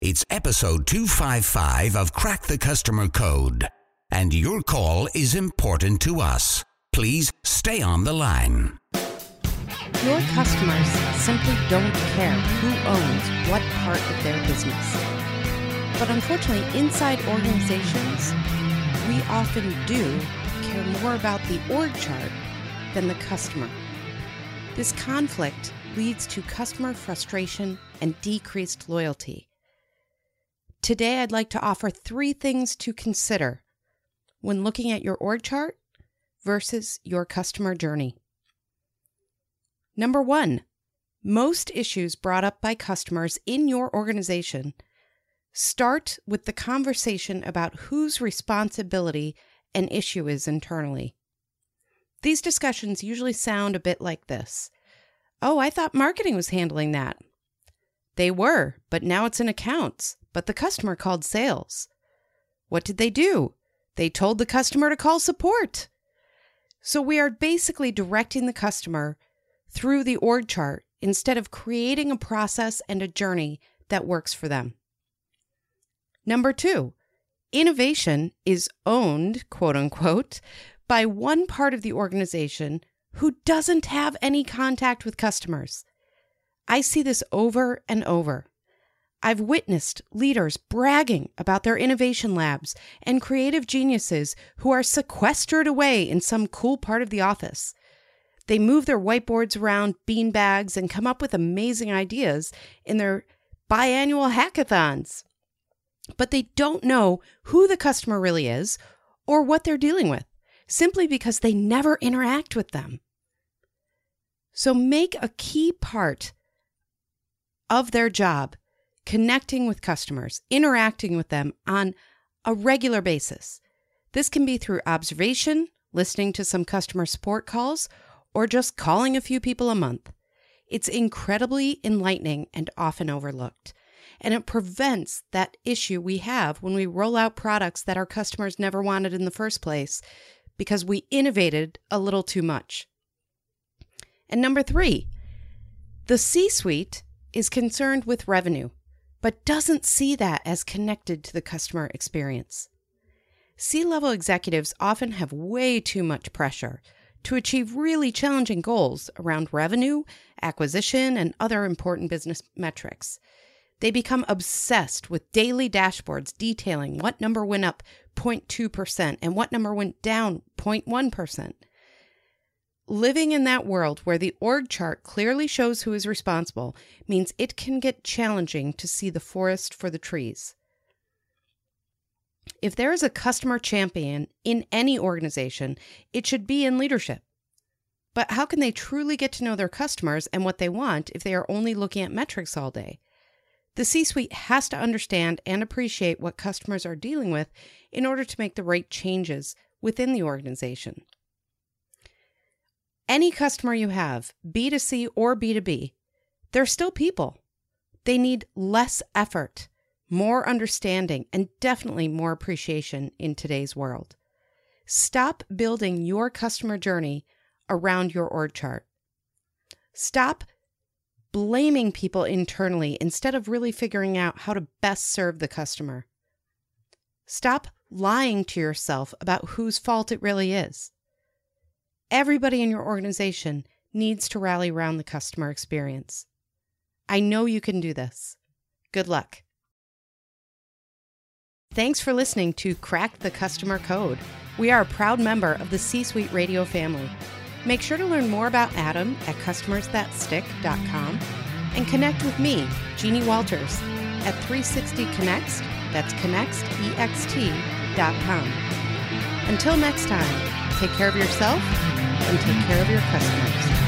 It's episode 255 of Crack the Customer Code, and your call is important to us. Please stay on the line. Your customers simply don't care who owns what part of their business. But unfortunately, inside organizations, we often do care more about the org chart than the customer. This conflict leads to customer frustration and decreased loyalty. Today, I'd like to offer three things to consider when looking at your org chart versus your customer journey. Number one, most issues brought up by customers in your organization start with the conversation about whose responsibility an issue is internally. These discussions usually sound a bit like this Oh, I thought marketing was handling that. They were, but now it's in accounts, but the customer called sales. What did they do? They told the customer to call support. So we are basically directing the customer through the org chart instead of creating a process and a journey that works for them. Number two, innovation is owned, quote unquote, by one part of the organization who doesn't have any contact with customers. I see this over and over. I've witnessed leaders bragging about their innovation labs and creative geniuses who are sequestered away in some cool part of the office. They move their whiteboards around bean bags and come up with amazing ideas in their biannual hackathons. But they don't know who the customer really is or what they're dealing with, simply because they never interact with them. So make a key part of their job connecting with customers, interacting with them on a regular basis. This can be through observation, listening to some customer support calls, or just calling a few people a month. It's incredibly enlightening and often overlooked. And it prevents that issue we have when we roll out products that our customers never wanted in the first place because we innovated a little too much. And number three, the C suite is concerned with revenue but doesn't see that as connected to the customer experience. C level executives often have way too much pressure to achieve really challenging goals around revenue, acquisition, and other important business metrics. They become obsessed with daily dashboards detailing what number went up 0.2% and what number went down 0.1%. Living in that world where the org chart clearly shows who is responsible means it can get challenging to see the forest for the trees. If there is a customer champion in any organization, it should be in leadership. But how can they truly get to know their customers and what they want if they are only looking at metrics all day? The C suite has to understand and appreciate what customers are dealing with in order to make the right changes within the organization. Any customer you have, B2C or B2B, they're still people. They need less effort, more understanding, and definitely more appreciation in today's world. Stop building your customer journey around your org chart. Stop blaming people internally instead of really figuring out how to best serve the customer. Stop lying to yourself about whose fault it really is. Everybody in your organization needs to rally around the customer experience. I know you can do this. Good luck. Thanks for listening to Crack the Customer Code. We are a proud member of the C Suite Radio family. Make sure to learn more about Adam at customersthatstick.com and connect with me, Jeannie Walters, at 360 Connext, that's connextext.com. Until next time, take care of yourself and take care of your customers.